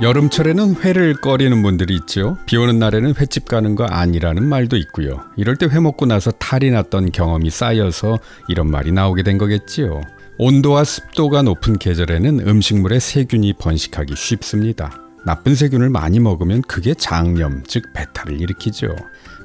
여름철에는 회를 꺼리는 분들이 있죠. 비 오는 날에는 횟집 가는 거 아니라는 말도 있고요. 이럴 때 회 먹고 나서 탈이 났던 경험이 쌓여서 이런 말이 나오게 된 거겠지요. 온도와 습도가 높은 계절에는 음식물에 세균이 번식하기 쉽습니다. 나쁜 세균을 많이 먹으면 그게 장염, 즉 배탈을 일으키죠.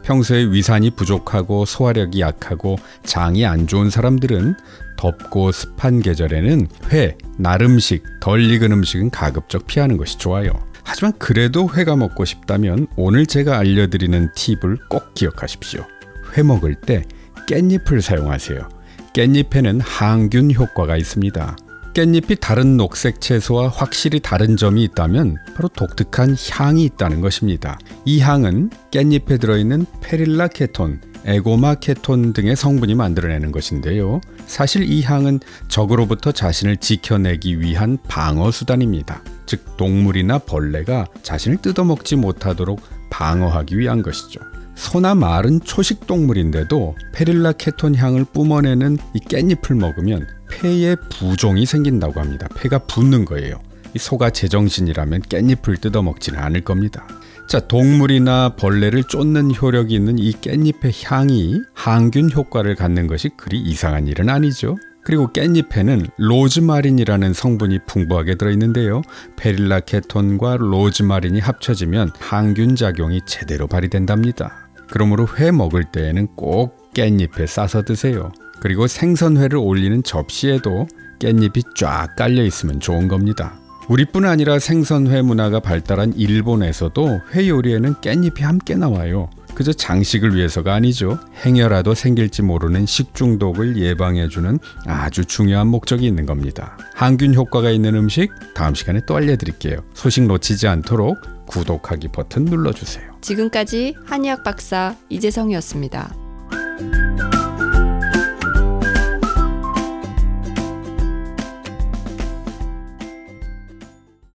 평소에 위산이 부족하고 소화력이 약하고 장이 안 좋은 사람들은 덥고 습한 계절에는 회, 날음식, 덜 익은 음식은 가급적 피하는 것이 좋아요. 하지만 그래도 회가 먹고 싶다면 오늘 제가 알려드리는 팁을 꼭 기억하십시오. 회 먹을 때 깻잎을 사용하세요. 깻잎에는 항균 효과가 있습니다. 깻잎이 다른 녹색 채소와 확실히 다른 점이 있다면 바로 독특한 향이 있다는 것입니다. 이 향은 깻잎에 들어있는 페릴라 케톤, 에고마 케톤 등의 성분이 만들어내는 것인데요. 사실 이 향은 적으로부터 자신을 지켜내기 위한 방어 수단입니다. 즉 동물이나 벌레가 자신을 뜯어먹지 못하도록 방어하기 위한 것이죠. 소나 말은 초식 동물인데도 페릴라 케톤 향을 뿜어내는 이 깻잎을 먹으면 폐에 부종이 생긴다고 합니다. 폐가 붓는 거예요. 이 소가 제정신이라면 깻잎을 뜯어먹지는 않을 겁니다. 자, 동물이나 벌레를 쫓는 효력이 있는 이 깻잎의 향이 항균 효과를 갖는 것이 그리 이상한 일은 아니죠. 그리고 깻잎에는 로즈마린이라는 성분이 풍부하게 들어있는데요. 페릴라 케톤과 로즈마린이 합쳐지면 항균 작용이 제대로 발휘된답니다. 그러므로 회 먹을 때에는 꼭 깻잎에 싸서 드세요. 그리고 생선회를 올리는 접시에도 깻잎이 쫙 깔려 있으면 좋은 겁니다. 우리뿐 아니라 생선회 문화가 발달한 일본에서도 회 요리에는 깻잎이 함께 나와요. 그저 장식을 위해서가 아니죠. 행여라도 생길지 모르는 식중독을 예방해주는 아주 중요한 목적이 있는 겁니다. 항균 효과가 있는 음식 다음 시간에 또 알려드릴게요. 소식 놓치지 않도록 구독하기 버튼 눌러주세요. 지금까지 한의학 박사 이재성이었습니다.